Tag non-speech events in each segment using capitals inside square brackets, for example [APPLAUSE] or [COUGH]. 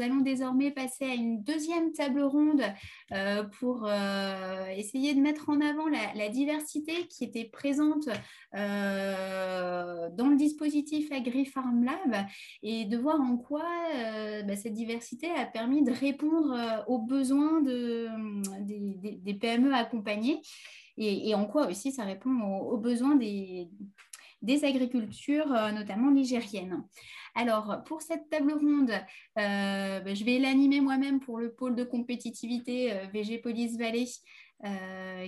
allons désormais passer à une deuxième table ronde pour essayer de mettre en avant la, diversité qui était présente dans le dispositif AgriFarm Lab et de voir en quoi bah, cette diversité a permis de répondre aux besoins de, des, PME accompagnées et, en quoi aussi ça répond aux besoins des des agricultures, euh, notamment nigériennes. Alors, pour cette table ronde, euh, ben, je vais l'animer moi-même pour le pôle de compétitivité euh, VG Police Valley,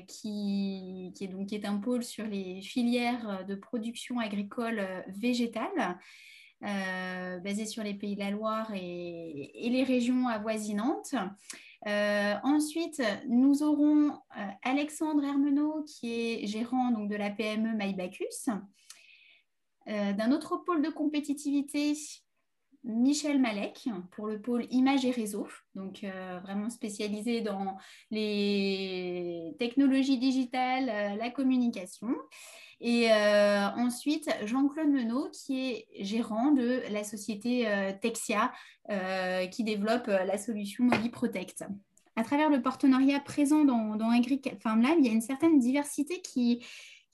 qui, est donc, est un pôle sur les filières de production agricole végétale. basé sur les pays de la Loire et, les régions avoisinantes. ensuite, nous aurons Alexandre Hermenot, qui est gérant donc, de la PME Maïbacus. Euh, d'un autre pôle de compétitivité, Michel Malek pour le pôle image et réseau, donc euh, vraiment spécialisé dans les technologies digitales, euh, la communication. Et ensuite, Jean-Claude Menot, qui est gérant de la société Texia, qui développe la solution Protect. À travers le partenariat présent dans, dans Agri Farm Lab, il y a une certaine diversité qui,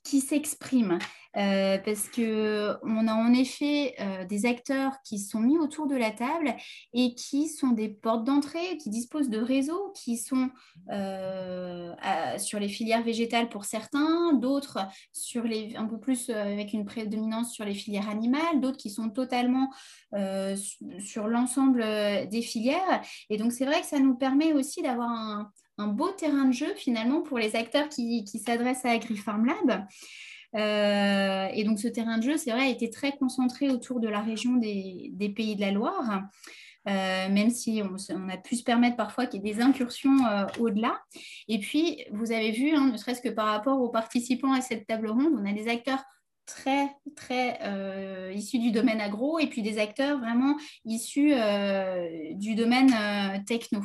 qui s'exprime. Euh, parce qu'on a en effet euh, des acteurs qui sont mis autour de la table et qui sont des portes d'entrée, qui disposent de réseaux, qui sont euh, sur les filières végétales pour certains, d'autres sur les, un peu plus avec une prédominance sur les filières animales, d'autres qui sont totalement sur l'ensemble des filières. Et donc c'est vrai que ça nous permet aussi d'avoir un, un beau terrain de jeu finalement pour les acteurs qui, s'adressent à AgriFarm Lab. Euh, et donc ce terrain de jeu, c'est vrai, a été très concentré autour de la région des, Pays de la Loire. Euh, même si on, a pu se permettre parfois qu'il y ait des incursions euh, au-delà. Et puis, vous avez vu, hein, ne serait-ce que par rapport aux participants à cette table ronde, on a des acteurs très, très issus du domaine agro et puis des acteurs vraiment issus du domaine techno.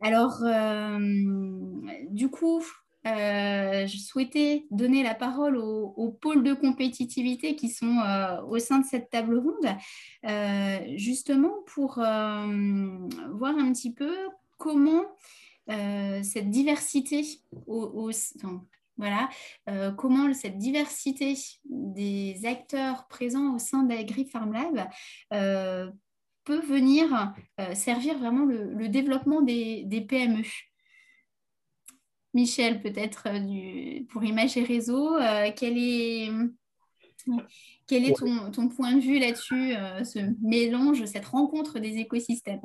Alors, euh, du coup, euh, je souhaitais donner la parole aux, pôles de compétitivité qui sont euh, au sein de cette table ronde, justement pour voir un petit peu comment cette diversité voilà, comment cette diversité des acteurs présents au sein d'AgriFarm Lab peut venir euh, servir vraiment le, développement des, PME. Michel, peut-être euh, pour Image et Réseau, euh, quel est, ton, point de vue là-dessus, ce mélange, cette rencontre des écosystèmes?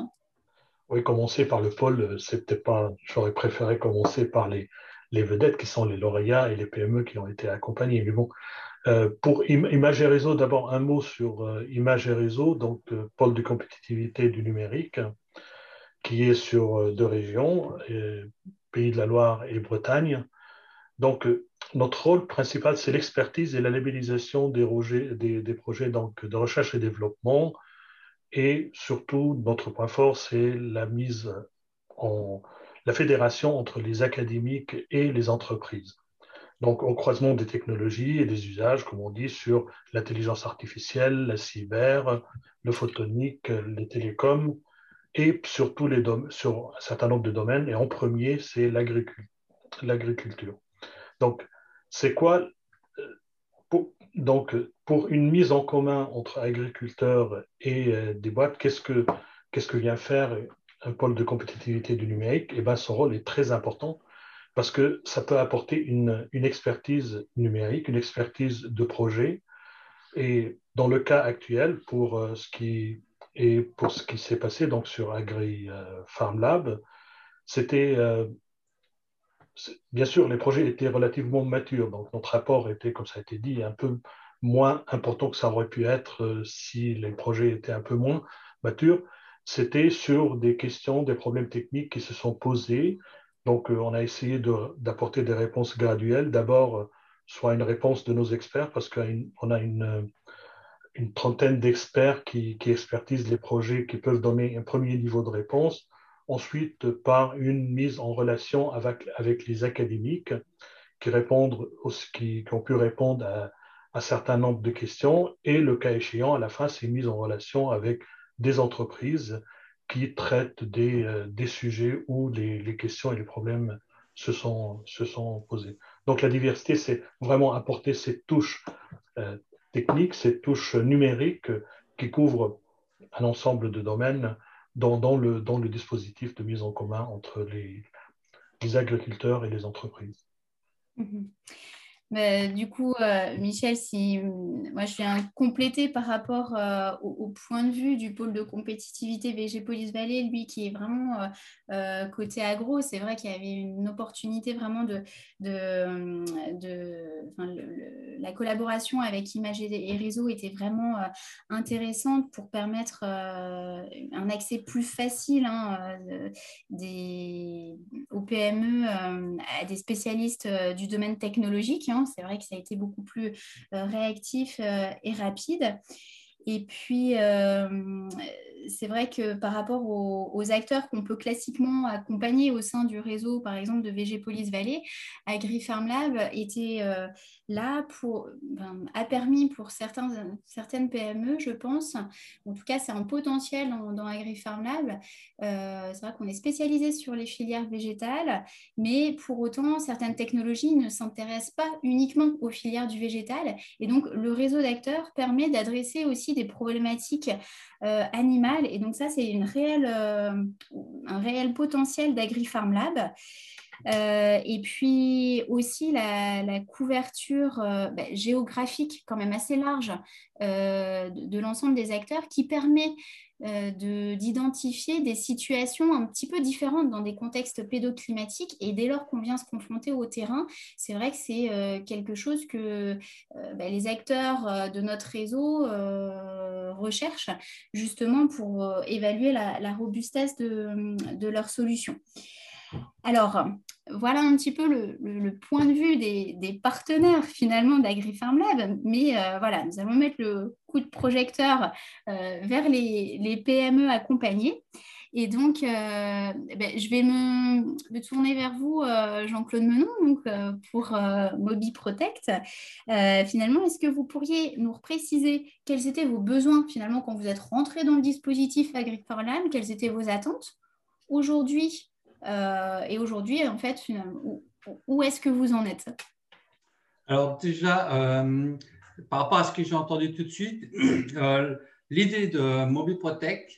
Oui, commencer par le pôle, c'était pas. J'aurais préféré commencer par les, les vedettes qui sont les lauréats et les PME qui ont été accompagnés. Mais bon, euh, pour Image et Réseau, d'abord un mot sur euh, Image et Réseau, donc euh, pôle de compétitivité du numérique, qui est sur deux régions, Pays de la Loire et Bretagne. Donc, notre rôle principal, c'est l'expertise et la labellisation des, des, projets donc, de recherche et développement. Et surtout, notre point fort, c'est la mise en la fédération entre les académiques et les entreprises. Donc, au croisement des technologies et des usages, comme on dit, sur l'intelligence artificielle, la cyber, le photonique, les télécoms, et sur, sur un certain nombre de domaines. Et en premier, c'est l'agriculture. Donc, c'est quoi euh, pour, donc, pour une mise en commun entre agriculteurs et euh, des boîtes, qu'est-ce que, qu'est-ce que vient faire un pôle de compétitivité du numérique? Eh bien, son rôle est très important parce que ça peut apporter une, expertise numérique, une expertise de projet. Et dans le cas actuel, pour euh, ce qui et pour ce qui s'est passé donc sur Agri euh, Farm c'était euh, bien sûr les projets étaient relativement matures, donc notre rapport était, comme ça a été dit, un peu moins important que ça aurait pu être si les projets étaient un peu moins matures. C'était sur des questions, des problèmes techniques qui se sont posés donc, euh, on a essayé d'apporter des réponses graduelles. D'abord, euh, soit une réponse de nos experts, parce qu'on a une, euh, trentaine d'experts qui, expertisent les projets, qui peuvent donner un premier niveau de réponse. Ensuite, par une mise en relation avec, les académiques qui, répondent, qui, qui ont pu répondre à un certain nombre de questions. Et le cas échéant, à la fin, c'est mise en relation avec des entreprises qui traitent des, des sujets où les, les, questions et les problèmes se sont, se sont posés. Donc la diversité, c'est vraiment apporter ces touches techniques, ces touches numériques qui couvrent un ensemble de domaines dans, dans, le, dans le dispositif de mise en commun entre les, les agriculteurs et les entreprises. Mhm. Du coup, euh, Michel, si moi je viens compléter par rapport euh, au, point de vue du pôle de compétitivité VG Police Valley, lui qui est vraiment euh, côté agro, c'est vrai qu'il y avait une opportunité vraiment de, de, de la collaboration avec Image et Réseau était vraiment intéressante pour permettre un accès plus facile hein, des, aux PME à des spécialistes du domaine technologique. Hein, c'est vrai que ça a été beaucoup plus euh, réactif euh, et rapide. Et puis, euh, c'est vrai que par rapport aux, acteurs qu'on peut classiquement accompagner au sein du réseau, par exemple de VG Police Valley, AgriFarm Lab était là pour, a permis pour certaines PME, je pense, en tout cas c'est un potentiel dans, dans AgriFarm Lab. c'est vrai qu'on est spécialisé sur les filières végétales, mais pour autant certaines technologies ne s'intéressent pas uniquement aux filières du végétal. Et donc le réseau d'acteurs permet d'adresser aussi des problématiques euh, animales. Et donc ça, c'est une euh, un réel potentiel d'AgriFarm Lab. Euh, et puis aussi la, couverture bah, géographique quand même assez large de l'ensemble des acteurs qui permet euh, d'identifier des situations un petit peu différentes dans des contextes pédoclimatiques. Et dès lors qu'on vient se confronter au terrain, c'est vrai que c'est euh, quelque chose que euh, bah, les acteurs de notre réseau recherchent justement pour évaluer la, robustesse de, de leurs solutions. Alors, voilà un petit peu le, point de vue des, partenaires finalement d'AgriFarm Lab, mais euh, voilà, nous allons mettre le coup de projecteur euh, vers les, PME accompagnées. Et donc, euh, ben, je vais me, tourner vers vous, Jean-Claude Menon, donc, pour Mobi Protect. finalement, est-ce que vous pourriez nous préciser quels étaient vos besoins finalement quand vous êtes rentré dans le dispositif AgriFarm Lab? Quelles étaient vos attentes? Aujourd'hui, et aujourd'hui, en fait, où, est-ce que vous en êtes? Alors déjà, euh, par rapport à ce que j'ai entendu tout de suite, [CLEARS THROAT] euh, l'idée de Mobile Protect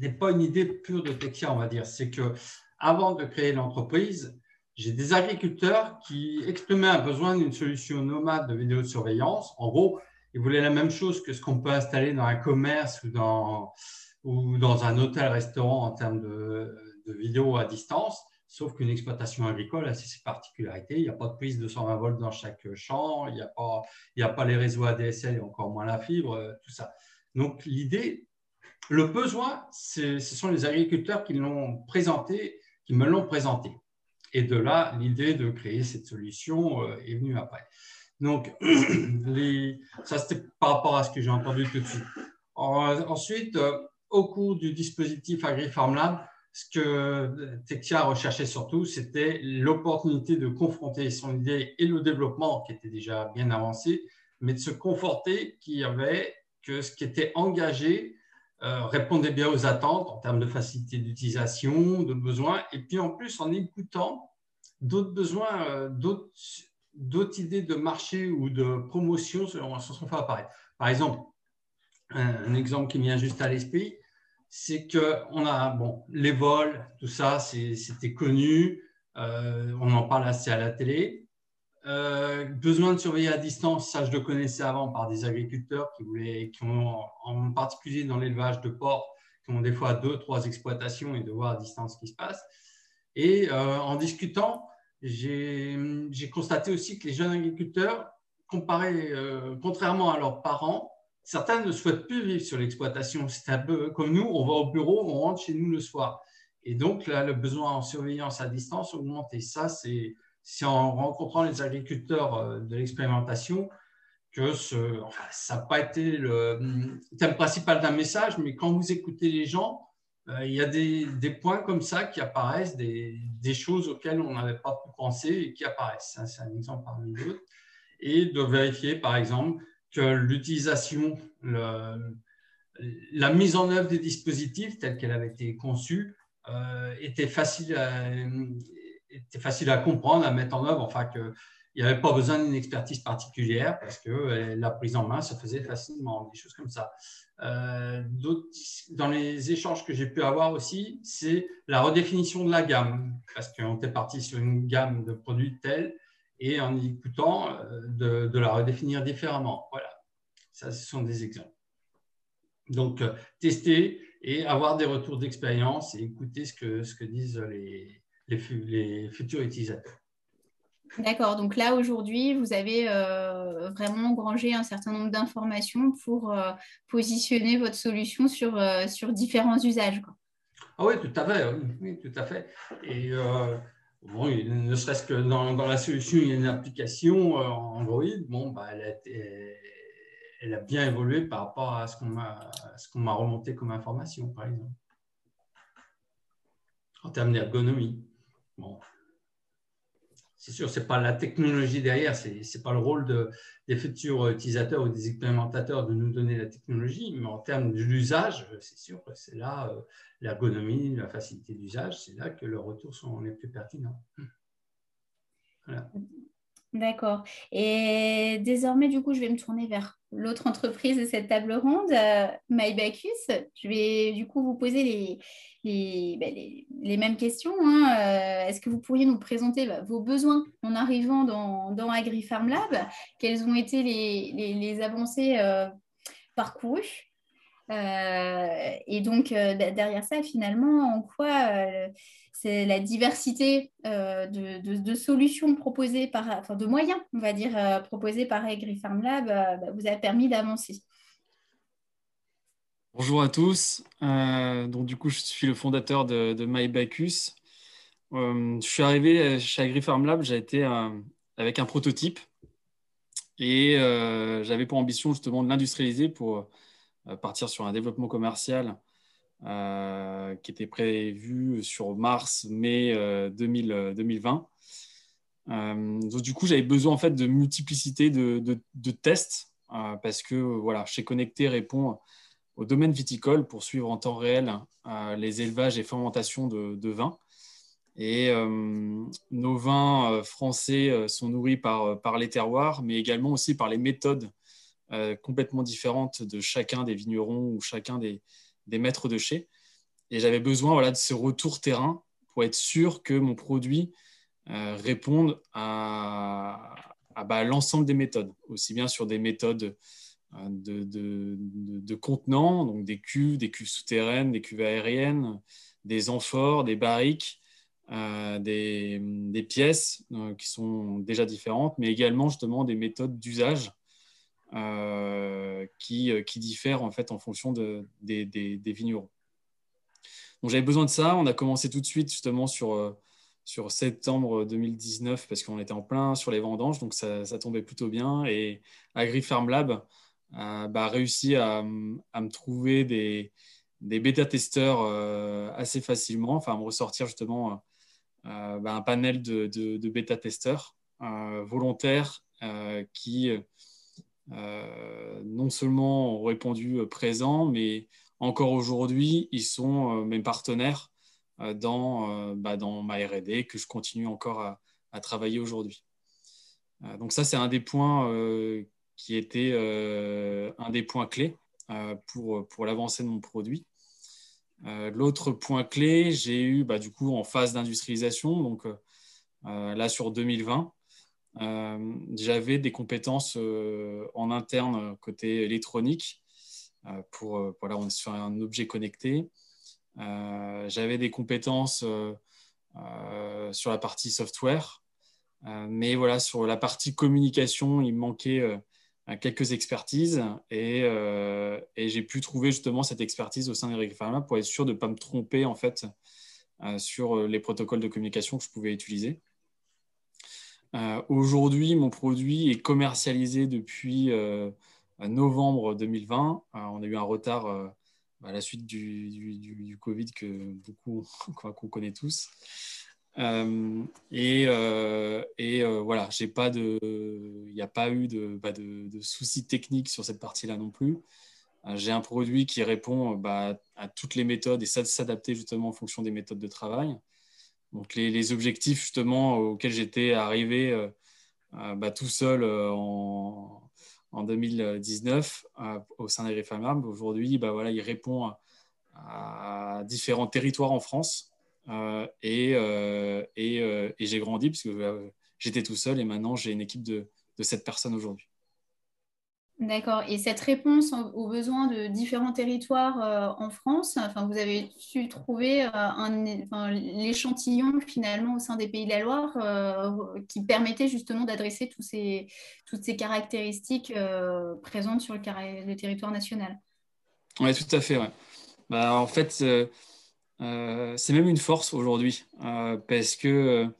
n'est pas une idée pure de Texia, on va dire. C'est que avant de créer l'entreprise, j'ai des agriculteurs qui exprimaient un besoin d'une solution nomade de vidéosurveillance. En gros, ils voulaient la même chose que ce qu'on peut installer dans un commerce ou dans, ou dans un hôtel-restaurant en termes de, vidéo à distance, sauf qu'une exploitation agricole a ses particularités. Il n'y a pas de prise de 120 volts dans chaque champ, il n'y a, pas, a pas les réseaux ADSL et encore moins la fibre, euh, tout ça. Donc l'idée, le besoin, ce sont les agriculteurs qui l'ont présenté, qui me l'ont présenté. Et de là, l'idée de créer cette solution euh, est venue après. Donc, [CLEARS THROAT] ça c'était par rapport à ce que j'ai entendu tout de suite. ensuite, euh, au cours du dispositif AgriFarmLab, ce que Tekia recherchait surtout, c'était l'opportunité de confronter son idée et le développement qui était déjà bien avancé, mais de se conforter qu'il y avait que ce qui était engagé euh, répondait bien aux attentes en termes de facilité d'utilisation, de besoins, et puis en plus en écoutant d'autres besoins, euh, d'autres idées de marché ou de promotion se sont fait apparaître. Par exemple, un exemple qui vient juste à l'esprit, c'est que on a bon les vols, tout ça, c'était connu, euh, on en parle assez à la télé. Euh, besoin de surveiller à distance, ça je le connaissais avant par des agriculteurs qui voulaient, qui ont en particulier dans l'élevage de porcs, qui ont des fois deux, trois exploitations et de voir à distance ce qui se passe. Et euh, en discutant, j'ai constaté aussi que les jeunes agriculteurs, comparés, contrairement à leurs parents, certains ne souhaitent plus vivre sur l'exploitation. C'est un peu comme nous, on va au bureau, on rentre chez nous le soir. Et donc, là, le besoin en surveillance à distance augmente. Et ça, c'est en rencontrant les agriculteurs euh, de l'expérimentation que ça n'a pas été le thème principal d'un message, mais quand vous écoutez les gens, euh, il y a des, des, points comme ça qui apparaissent, des, des choses auxquelles on n'avait pas pu penser et qui apparaissent. C'est un exemple parmi d'autres. Et de vérifier, par exemple, que l'utilisation, la mise en œuvre des dispositifs telle qu'elle avait été conçue était, facile à, était facile à comprendre, à mettre en œuvre, enfin qu'il n'y avait pas besoin d'une expertise particulière parce que la prise en main se faisait facilement, des choses comme ça. Euh, dans les échanges que j'ai pu avoir aussi, c'est la redéfinition de la gamme, parce qu'on était parti sur une gamme de produits tels, et en écoutant, euh, de, la redéfinir différemment. Voilà, ça, ce sont des exemples. Donc, euh, tester et avoir des retours d'expérience et écouter ce que, ce que disent les, les futurs utilisateurs. D'accord, donc là aujourd'hui, vous avez euh, vraiment engrangé un certain nombre d'informations pour euh, positionner votre solution sur, euh, sur différents usages. Ah oui, tout à fait. Oui, tout à fait. Et bon, ne serait-ce que dans, la solution, il y a une application Android. Bon, bah, elle, a elle, a bien évolué par rapport à ce qu'on m'a remonté comme information, par exemple, en termes d'ergonomie. Bon, c'est sûr, ce n'est pas la technologie derrière, ce n'est pas le rôle de, des futurs utilisateurs ou des expérimentateurs de nous donner la technologie, mais en termes de l'usage, c'est sûr que c'est là euh, l'ergonomie, la facilité d'usage, c'est là que leurs retours sont les plus pertinents. D'accord. Et désormais, du coup, je vais me tourner vers l'autre entreprise de cette table ronde, euh, MyBacus. Je vais du coup vous poser les, ben, mêmes questions. Hein. Euh, est-ce que vous pourriez nous présenter bah, vos besoins en arrivant dans, dans AgriFarm Lab? Quelles ont été les, les avancées euh, parcourues? Et donc, derrière ça, finalement, en quoi c'est la diversité euh, de, solutions proposées par, enfin de moyens, on va dire, euh, proposés par euh, bah, vous a permis d'avancer? Bonjour à tous. donc du coup, je suis le fondateur de, de MyBacus. je suis arrivé chez AgriFarm Lab, j'ai été avec un prototype et j'avais pour ambition justement de l'industrialiser pour partir sur un développement commercial euh, qui était prévu sur mars-mai 2020. Euh, euh, du coup, j'avais besoin en fait de multiplicité de, tests parce que voilà, chez Connecté répond au domaine viticole pour suivre en temps réel les élevages et fermentations de, de vin. Et nos vins français sont nourris par, par les terroirs, mais également aussi par les méthodes complètement différentes de chacun des vignerons ou chacun des, des maîtres de chez. Et j'avais besoin voilà, de ce retour terrain pour être sûr que mon produit euh, réponde à, bah, l'ensemble des méthodes, aussi bien sur des méthodes euh, de, de, contenants, donc des cuves, des cuves souterraines, des cuves aériennes, des amphores, des barriques, euh, des, des, pièces qui sont déjà différentes, mais également justement des méthodes d'usage euh, qui, euh, diffèrent en fait en fonction de, des, des, vignerons. Donc j'avais besoin de ça. On a commencé tout de suite justement sur, euh, septembre 2019 parce qu'on était en plein sur les vendanges, donc ça, tombait plutôt bien. Et AgriFarm Lab a bah, réussi à, me trouver des, bêta-testeurs assez facilement, enfin à me ressortir justement bah, un panel de, de, bêta-testeurs volontaires qui non seulement ont répondu euh, présent, mais encore aujourd'hui, ils sont euh, mes partenaires dans, bah, ma RD que je continue encore à, travailler aujourd'hui. donc ça, c'est un des points qui était un des points clés pour, l'avancée de mon produit. L'autre point clé, j'ai eu bah, du coup en phase d'industrialisation, donc là sur 2020, euh, j'avais des compétences euh, en interne côté électronique euh, pour, voilà, on est sur un objet connecté. j'avais des compétences sur la partie software, mais voilà, sur la partie communication, il manquait quelques expertises et, et j'ai pu trouver justement cette expertise au sein d'Eric Pharma pour être sûr de ne pas me tromper en fait sur les protocoles de communication que je pouvais utiliser. Euh, aujourd'hui, mon produit est commercialisé depuis euh, novembre 2020. Euh, on a eu un retard à la suite du, Covid que beaucoup [LAUGHS] qu'on connaît tous. et, voilà, j'ai pas de, il n'y a pas eu de, bah, de, soucis techniques sur cette partie-là non plus. j'ai un produit qui répond bah, à toutes les méthodes et ça s'adapter justement en fonction des méthodes de travail. Donc les, objectifs justement auxquels j'étais arrivé bah, tout seul en, 2019 au sein des aujourd'hui, bah, voilà, il répond à, différents territoires en France. et, et, j'ai grandi puisque j'étais tout seul et maintenant j'ai une équipe de, de 7 personnes aujourd'hui. D'accord. Et cette réponse aux besoins de différents territoires euh, en France, enfin, vous avez su trouver euh, l'échantillon finalement au sein des Pays de la Loire euh, qui permettait justement d'adresser toutes ces caractéristiques présentes sur le, territoire national. Oui, tout à fait. Bah, en fait, c'est même une force aujourd'hui parce qu'il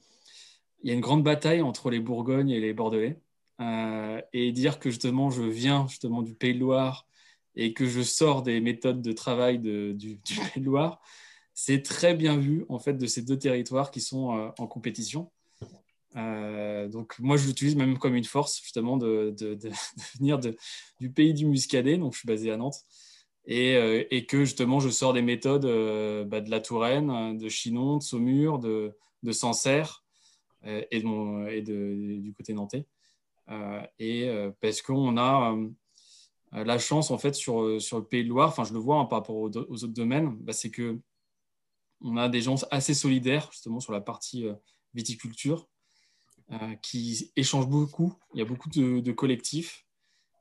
il y a une grande bataille entre les Bourgognes et les Bordelais. Euh, et dire que justement je viens justement du Pays de Loire et que je sors des méthodes de travail [LAUGHS] du, Pays de Loire, c'est très bien vu en fait de ces deux territoires qui sont euh, en compétition. Euh, donc moi je l'utilise même comme une force justement de, [LAUGHS] venir du pays du Muscadet, donc je suis basé à Nantes, et, que justement je sors des méthodes bah, de la Touraine, de Chinon, de Saumur, de, Sancerre et, et du côté nantais. Euh, et euh, parce qu'on a euh, la chance, en fait, sur, sur le Pays de Loire, enfin, je le vois hein, par rapport aux, autres domaines, bah, c'est que on a des gens assez solidaires, justement, sur la partie viticulture, qui échangent beaucoup. Il y a beaucoup de, collectifs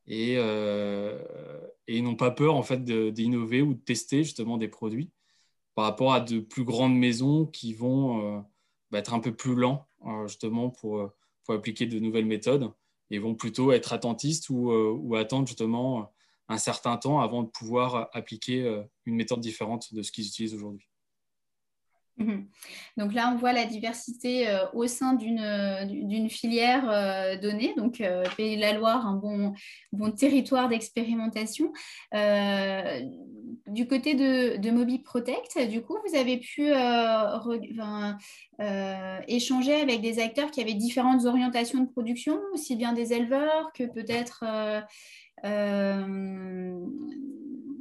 et, n'ont pas peur, en fait, d'innover ou de tester, justement, des produits par rapport à de plus grandes maisons qui vont bah, être un peu plus lents, justement, pour, pour appliquer de nouvelles méthodes et vont plutôt être attentistes ou, euh, ou, attendre justement un certain temps avant de pouvoir appliquer euh, une méthode différente de ce qu'ils utilisent aujourd'hui. Mhm. Donc là, on voit la diversité euh, au sein d'une filière donnée. Donc, Pays de la Loire, un bon, territoire d'expérimentation. du côté de, de Protect, du coup, vous avez pu échanger avec des acteurs qui avaient différentes orientations de production, aussi bien des éleveurs que peut-être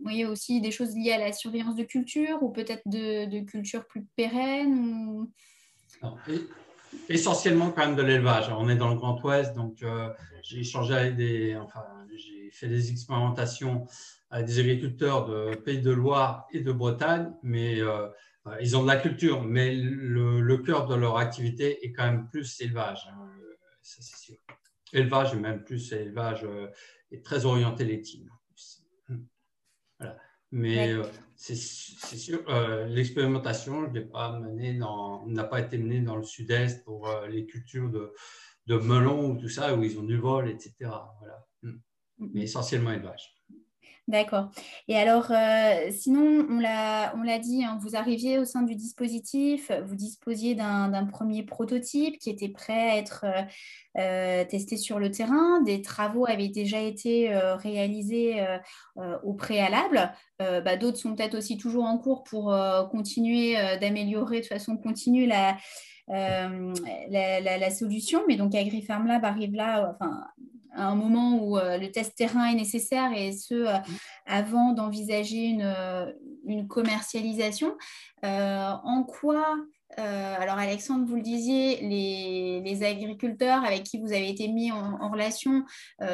voyez aussi des choses liées à la surveillance de culture ou peut-être de, de culture plus pérenne Essentiellement quand même de l'élevage. On est dans le Grand Ouest, donc euh, j'ai échangé avec des, enfin, j'ai fait des expérimentations avec des agriculteurs de Pays de Loire et de Bretagne, mais euh, ils ont de la culture, mais le, cœur de leur activité est quand même plus élevage, hein, ça c'est sûr. Élevage même plus élevage euh, est très orienté laitier. Mais euh, c'est sûr, euh, l'expérimentation n'a pas été menée dans le sud-est pour euh, les cultures de, de melon ou tout ça, où ils ont du vol, etc. Voilà. Mm. Mm. Mais essentiellement élevage. D'accord. Et alors, euh, sinon, on l'a dit, hein, vous arriviez au sein du dispositif, vous disposiez d'un premier prototype qui était prêt à être euh, euh, testé sur le terrain. Des travaux avaient déjà été réalisés au préalable. Bah, d'autres sont peut-être aussi toujours en cours pour continuer d'améliorer de façon continue la, la, solution. Mais donc, AgriFarm Lab arrive là, enfin, à un moment où euh, le test terrain est nécessaire et ce, euh, avant d'envisager une, euh, une, commercialisation. en quoi alors Alexandre, vous le disiez, les, les, agriculteurs avec qui vous avez été mis en, relation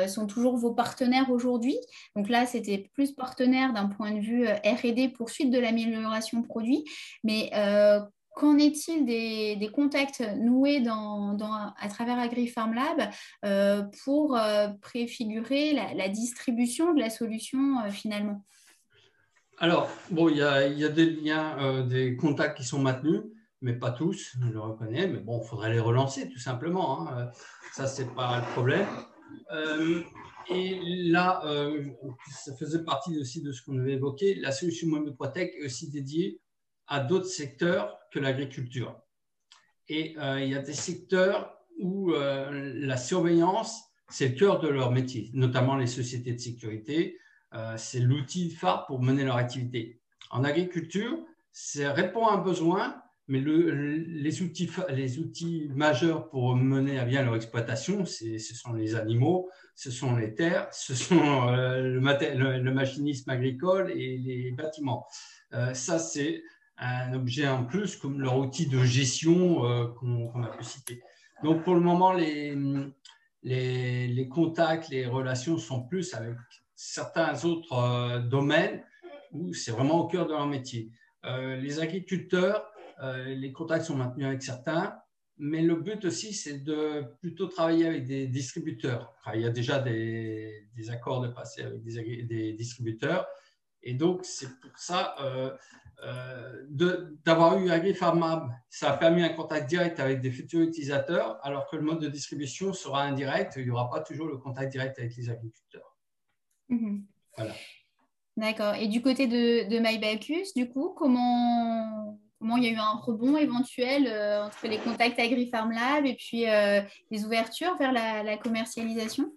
sont toujours vos partenaires aujourd'hui? Donc là, c'était plus partenaire d'un point de vue RD, poursuite de l'amélioration produit. Mais Qu'en est-il des, contacts noués à travers AgriFarm Lab euh, pour euh, préfigurer la, distribution de la solution euh, finalement? Alors, bon, il y a, des liens, des contacts qui sont maintenus, mais pas tous, je le reconnais. Mais bon, il faudrait les relancer tout simplement. Hein. Ça, ce n'est pas le problème. et là, ça faisait partie aussi de ce qu'on avait évoqué. La solution Protect est aussi dédiée à d'autres secteurs que l'agriculture. Et euh, il y a des secteurs où euh, la surveillance, c'est le cœur de leur métier, notamment les sociétés de sécurité. Euh, c'est l'outil phare pour mener leur activité. En agriculture, ça répond à un besoin, mais les, outils, les outils majeurs pour mener à bien leur exploitation, ce sont les animaux, ce sont les terres, ce sont le, le, machinisme agricole et les bâtiments. ça, c'est un objet en plus comme leur outil de gestion qu'on a pu citer. Donc pour le moment, les, contacts, les relations sont plus avec certains autres euh, domaines où c'est vraiment au cœur de leur métier. Euh, les agriculteurs, euh, les contacts sont maintenus avec certains, mais le but aussi, c'est de plutôt travailler avec des distributeurs. il y a déjà des, accords de passer avec des distributeurs. Et donc, c'est pour ça, euh, d'avoir eu AgriFarmab, ça a permis un contact direct avec des futurs utilisateurs, alors que le mode de distribution sera indirect. Il n'y aura pas toujours le contact direct avec les agriculteurs. Mhm. Voilà. D'accord. Et du côté de, de MyBacus, du coup, comment, comment il y a eu un rebond éventuel euh, entre les contacts AgriFarmLab et puis euh, les ouvertures vers la, commercialisation?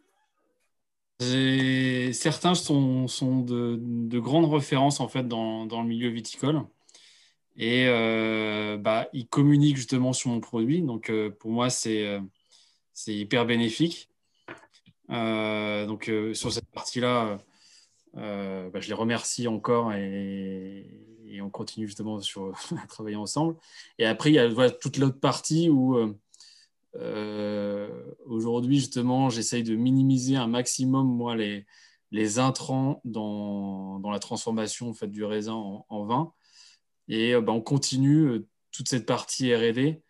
Certains sont, sont de, de, grandes références en fait dans, dans le milieu viticole et euh, bah, ils communiquent justement sur mon produit. Donc euh, pour moi, c'est euh, hyper bénéfique. donc sur cette partie-là, bah, je les remercie encore et, on continue justement sur, [LAUGHS] à travailler ensemble. Et après, il y a toute l'autre partie où aujourd'hui, justement, j'essaye de minimiser un maximum, moi, les, intrants dans, la transformation en fait, du raisin en, vin. Et euh, bah, on continue euh, toute cette partie RD.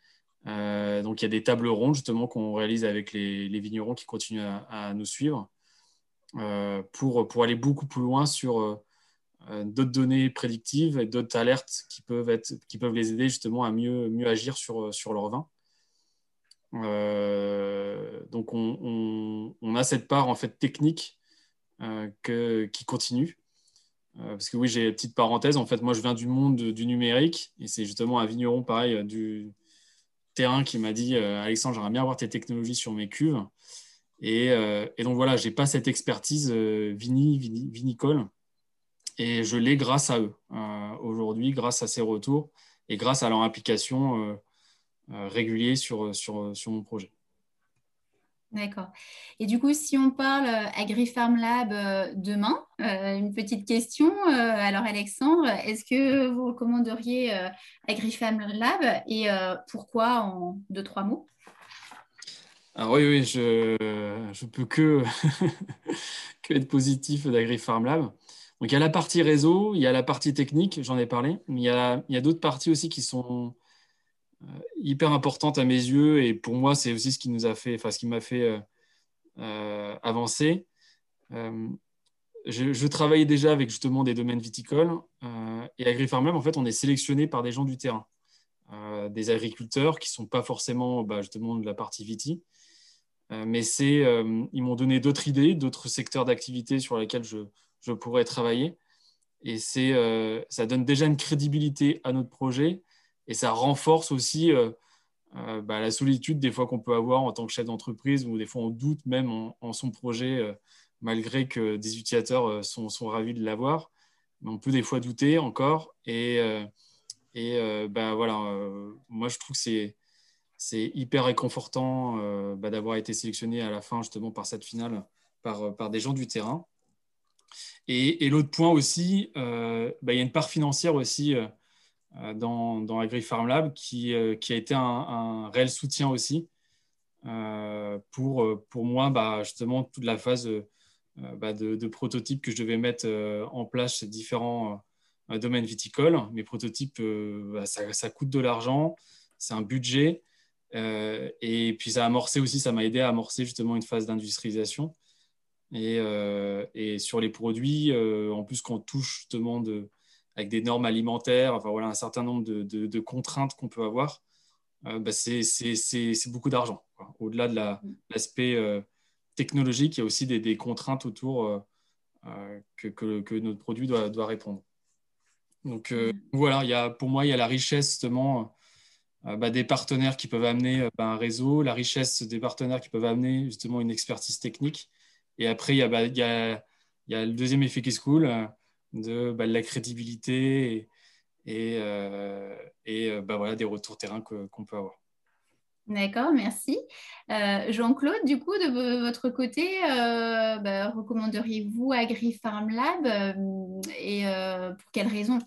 donc, il y a des tables rondes, justement, qu'on réalise avec les, vignerons qui continuent à, nous suivre pour, aller beaucoup plus loin sur d'autres données prédictives et d'autres alertes qui peuvent, les aider justement à mieux, agir sur leur vin. Euh, donc on, a cette part en fait technique euh, qui continue. Euh, parce que oui, j'ai une petite parenthèse. En fait, moi, je viens du monde du numérique et c'est justement un vigneron pareil du terrain qui m'a dit Alexandre, j'aimerais bien avoir tes technologies sur mes cuves. Et, donc voilà, j'ai pas cette expertise vini, vinicole et je l'ai grâce à eux aujourd'hui, grâce à ces retours et grâce à leur implication régulier sur, sur, sur mon projet. D'accord. Et du coup, si on parle euh, AgriFarm Lab euh, demain, une petite question. alors, Alexandre, est-ce que vous recommanderiez AgriFarm Lab et pourquoi en deux, trois mots? Alors oui, oui, je ne peux que, [LAUGHS] que être positif d'AgriFarm Lab. Donc il y a la partie réseau, il y a la partie technique, j'en ai parlé, mais il y a, il y a d'autres parties aussi qui sont, euh, hyper importante à mes yeux et pour moi c'est aussi ce qui nous a fait, enfin ce qui m'a fait euh, euh, avancer. Je, travaillais déjà avec justement des domaines viticoles et AgriFarm en fait on est sélectionné par des gens du terrain, des agriculteurs qui sont pas forcément bah, justement de la partie viti, mais c'est ils m'ont donné d'autres idées, d'autres secteurs d'activité sur lesquels je, je pourrais travailler. Et c'est ça donne déjà une crédibilité à notre projet et ça renforce aussi euh, euh, bah, la solitude des fois qu'on peut avoir en tant que chef d'entreprise ou des fois on doute même en, son projet euh, malgré que des utilisateurs sont, sont ravis de l'avoir. Mais on peut des fois douter encore. Et, et bah, voilà, moi je trouve que c'est, c'est hyper réconfortant bah, d'avoir été sélectionné à la fin justement par cette finale par, par des gens du terrain. Et, l'autre point aussi, bah, il y a une part financière aussi dans, dans AgriFarm Lab qui, euh, qui, a été un, réel soutien aussi euh, pour, pour moi, bah, justement, toute la phase bah, de, de, prototypes que je devais mettre en place chez différents domaines viticoles. Mes prototypes, bah, ça, coûte de l'argent, c'est un budget. et puis ça a amorcé aussi, ça m'a aidé à amorcer justement une phase d'industrialisation. Et, sur les produits, en plus qu'on touche justement de, avec des normes alimentaires, enfin voilà, un certain nombre de, de, contraintes qu'on peut avoir, euh, bah, c'est beaucoup d'argent. Au-delà de l'aspect euh, technologique, il y a aussi des, des contraintes autour euh, que, que, que, notre produit doit, doit répondre. Donc mm. voilà, il y a, pour moi, il y a la richesse justement bah, des partenaires qui peuvent amener bah, un réseau, la richesse des partenaires qui peuvent amener justement une expertise technique. Et après, il y a, il y a, il y a le deuxième effet qui se coule, de, bah, la crédibilité et, et bah, voilà, des retours terrain qu'on peut avoir. D'accord, merci. Jean-Claude, du coup, de votre côté, bah, recommanderiez-vous AgriFarm Lab et pour quelles raisons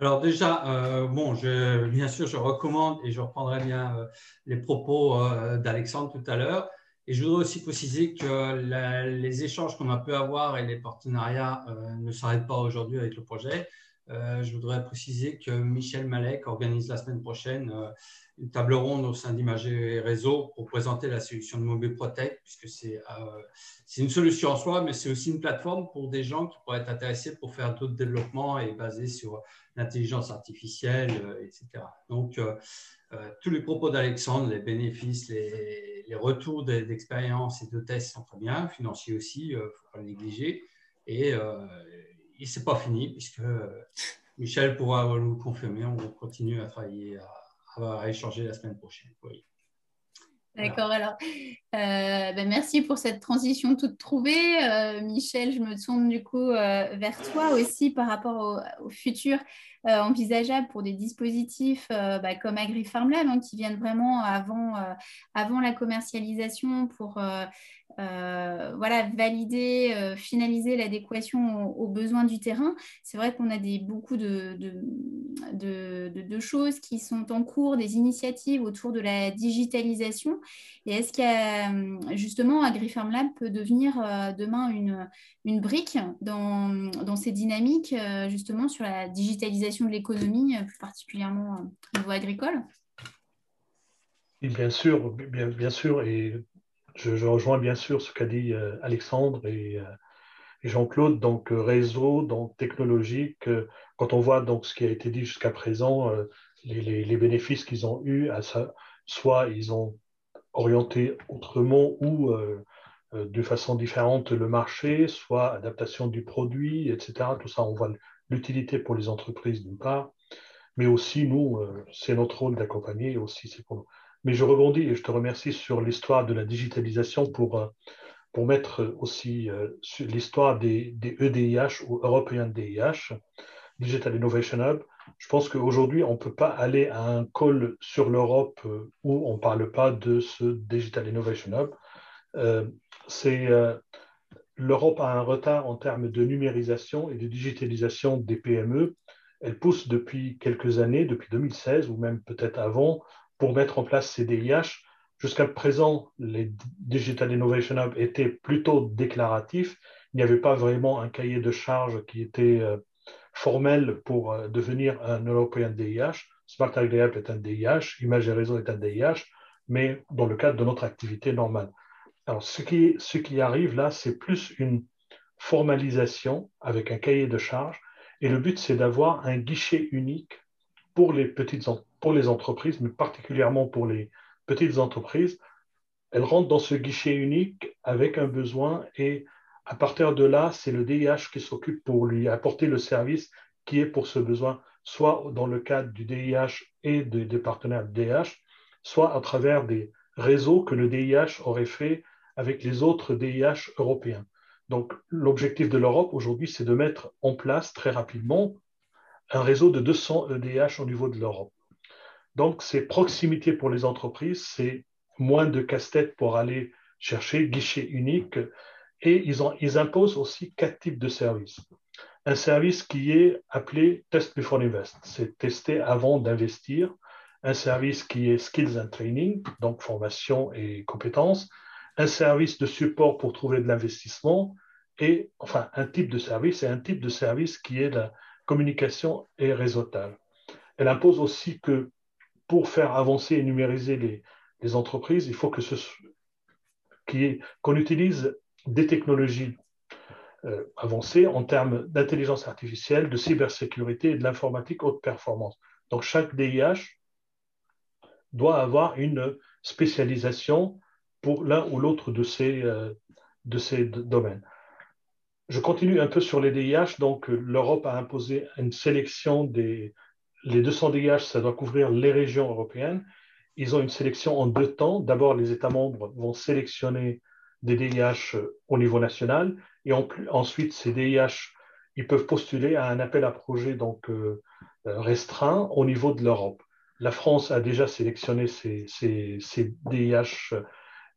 alors déjà, euh, bon, je, bien sûr, je recommande et je reprendrai bien euh, les propos euh, d'Alexandre tout à l'heure. Et je voudrais aussi préciser que les échanges qu'on a pu avoir et les partenariats ne s'arrêtent pas aujourd'hui avec le projet. je voudrais préciser que Michel Malek organise la semaine prochaine une table ronde au sein d'Imager Réseau pour présenter la solution de Mobile Protect, puisque c'est une solution en soi, mais c'est aussi une plateforme pour des gens qui pourraient être intéressés pour faire d'autres développements et basés sur l'intelligence artificielle, euh, etc. Donc, euh, euh, tous les propos d'Alexandre, les bénéfices, les, retours d'expérience et de tests sont très bien, financiers aussi, il ne faut pas le négliger. Et, et ce n'est pas fini, puisque Michel pourra nous confirmer, on continue à travailler, à, échanger la semaine prochaine. Oui. D'accord, alors ben merci pour cette transition toute trouvée. Michel, je me tourne du coup vers toi aussi par rapport au futur. Euh, envisageable pour des dispositifs euh, bah, comme AgriFarmLab hein, qui viennent vraiment avant, euh, avant la commercialisation pour voilà, valider, finaliser l'adéquation aux, besoins du terrain. C'est vrai qu'on a beaucoup de, choses qui sont en cours, des initiatives autour de la digitalisation. Et est-ce qu'il justement AgriFarmLab peut devenir demain une, brique dans, ces dynamiques justement sur la digitalisation de l'économie, euh, plus particulièrement euh, au niveau agricole? Bien sûr, bien, bien sûr, et je, rejoins bien sûr ce qu'a dit euh, Alexandre et, Jean-Claude, donc réseau, donc technologique. Quand on voit donc ce qui a été dit jusqu'à présent, les, bénéfices qu'ils ont eus, soit ils ont orienté autrement ou de façon différente le marché, soit adaptation du produit, etc. Tout ça, on voit l'utilité pour les entreprises d'une part, mais aussi nous, euh, c'est notre rôle d'accompagner aussi pour nous. Mais je rebondis et je te remercie sur l'histoire de la digitalisation pour, euh, pour mettre aussi euh, l'histoire des, EDIH ou European DIH, Digital Innovation Hub. Je pense qu'aujourd'hui, on ne peut pas aller à un call sur l'Europe où on ne parle pas de ce Digital Innovation Hub. l'Europe a un retard en termes de numérisation et de digitalisation des PME. Elle pousse depuis quelques années, depuis 2016 ou même peut-être avant, pour mettre en place ces DIH. Jusqu'à présent, les Digital Innovation Hub étaient plutôt déclaratifs. Il n'y avait pas vraiment un cahier de charges qui était euh, formel pour euh, devenir un European DIH. Smart est un DIH, Image et Réseau est un DIH, mais dans le cadre de notre activité normale. Alors, ce qui, ce qui arrive là, c'est plus une formalisation avec un cahier de charges. Et le but, c'est d'avoir un guichet unique pour les, petites, pour les entreprises, mais particulièrement pour les petites entreprises. Elles rentrent dans ce guichet unique avec un besoin et à partir de là, c'est le DIH qui s'occupe pour lui apporter le service qui est pour ce besoin, soit dans le cadre du DIH et des partenaires DIH, soit à travers des réseaux que le DIH aurait fait avec les autres DIH européens. Donc l'objectif de l'Europe aujourd'hui, c'est de mettre en place très rapidement un réseau de 200 EDH au niveau de l'Europe. Donc c'est proximité pour les entreprises, c'est moins de casse-tête pour aller chercher guichet unique et ils, ont, ils imposent aussi quatre types de services. Un service qui est appelé Test Before Invest, c'est tester avant d'investir. Un service qui est Skills and Training, donc formation et compétences un service de support pour trouver de l'investissement et enfin un type de service et un type de service qui est la communication et réseautage. Elle impose aussi que pour faire avancer et numériser les, entreprises, il faut que ce qu'on utilise des technologies euh, avancées en termes d'intelligence artificielle, de cybersécurité et de l'informatique haute performance. Donc chaque DIH doit avoir une spécialisation pour l'un ou l'autre de ces, euh, de ces domaines. Je continue un peu sur les DIH. Donc, l'Europe a imposé une sélection des. Les 200 DIH, ça doit couvrir les régions européennes. Ils ont une sélection en deux temps. D'abord, les États membres vont sélectionner des DIH au niveau national et ensuite, ces DIH, ils peuvent postuler à un appel à projet donc, euh, restreint au niveau de l'Europe. La France a déjà sélectionné ses, DIH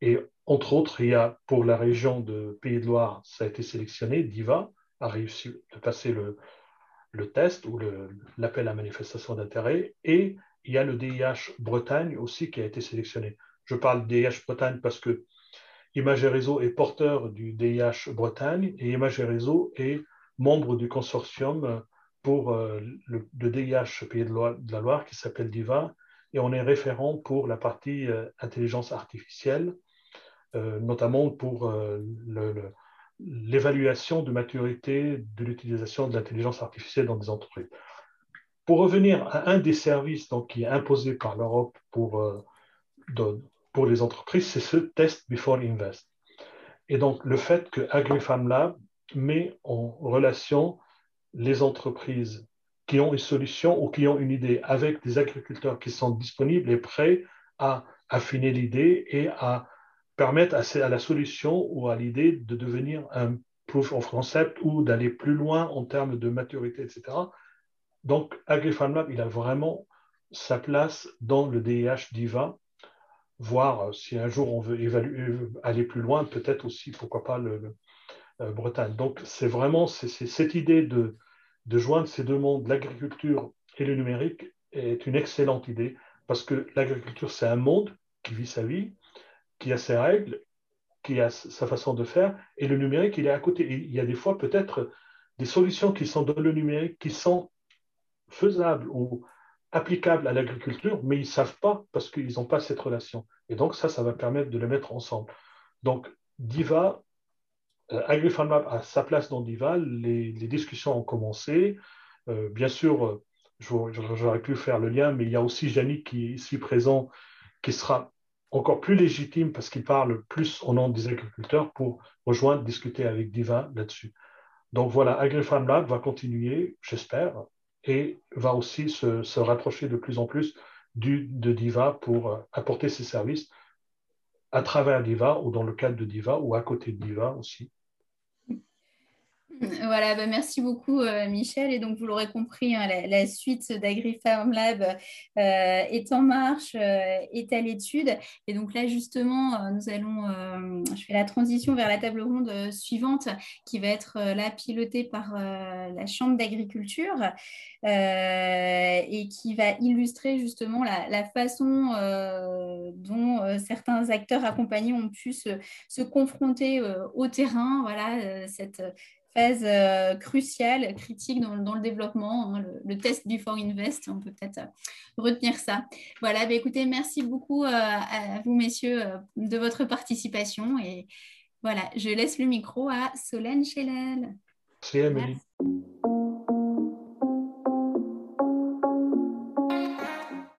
et entre autres, il y a pour la région de Pays de Loire, ça a été sélectionné, DIVA a réussi de passer le, le test ou l'appel à manifestation d'intérêt et il y a le DIH Bretagne aussi qui a été sélectionné. Je parle DIH Bretagne parce que Image Réseau est porteur du DIH Bretagne et Image Réseau est membre du consortium pour euh, le, DIH Pays de, la Loire qui s'appelle DIVA et on est référent pour la partie euh, intelligence artificielle, euh, notamment pour l'évaluation de maturité de l'utilisation de l'intelligence artificielle dans des entreprises. Pour revenir à un des services donc, qui est imposé par l'Europe pour, euh, pour les entreprises, c'est ce test before invest. Et donc le fait que AgriFarm Lab met en relation les entreprises qui ont une solution ou qui ont une idée avec des agriculteurs qui sont disponibles et prêts à affiner l'idée et à permettre à, la solution ou à l'idée de devenir un proof of concept ou d'aller plus loin en termes de maturité, etc. Donc, AgriFarmLab, il a vraiment sa place dans le DIH DIVA, voire euh, si un jour on veut évaluer, aller plus loin, peut-être aussi, pourquoi pas, le, euh, Bretagne. Donc, c'est vraiment cette idée de joindre ces deux mondes, l'agriculture et le numérique, est une excellente idée parce que l'agriculture, c'est un monde qui vit sa vie, qui a ses règles, qui a sa façon de faire, et le numérique, il est à côté. il y a des fois peut-être des solutions qui sont dans le numérique, qui sont faisables ou applicables à l'agriculture, mais ils ne savent pas parce qu'ils n'ont pas cette relation. Et donc ça, ça va permettre de les mettre ensemble. Donc Diva, euh, AgriFarmLab a sa place dans Diva, les, discussions ont commencé. Euh, bien sûr, euh, j'aurais pu faire le lien, mais il y a aussi Yannick qui est ici présent, qui sera encore plus légitime parce qu'il parle plus au nom des agriculteurs pour rejoindre, discuter avec Diva là-dessus. Donc voilà, AgriFarm Lab va continuer, j'espère, et va aussi se, rapprocher de plus en plus de Diva pour euh, apporter ses services à travers Diva ou dans le cadre de Diva ou à côté de Diva aussi. [LAUGHS] Voilà, bah, merci beaucoup euh, Michel. Et donc vous l'aurez compris, hein, la, suite d'AgriFarm Lab euh, est en marche, euh, est à l'étude. Et donc là justement, nous allons, je fais la transition vers la table ronde suivante qui va être là pilotée par la Chambre d'agriculture et qui va illustrer justement la, façon dont certains acteurs accompagnés ont pu se, se confronter au terrain. Voilà, cette phase euh, cruciale, critique dans, le développement, hein, le, test before invest, on peut peut-être euh, retenir ça. Voilà, bah, écoutez, merci beaucoup euh, à vous, messieurs, de votre participation. Et voilà, je laisse le micro à Solène Chélel. Merci,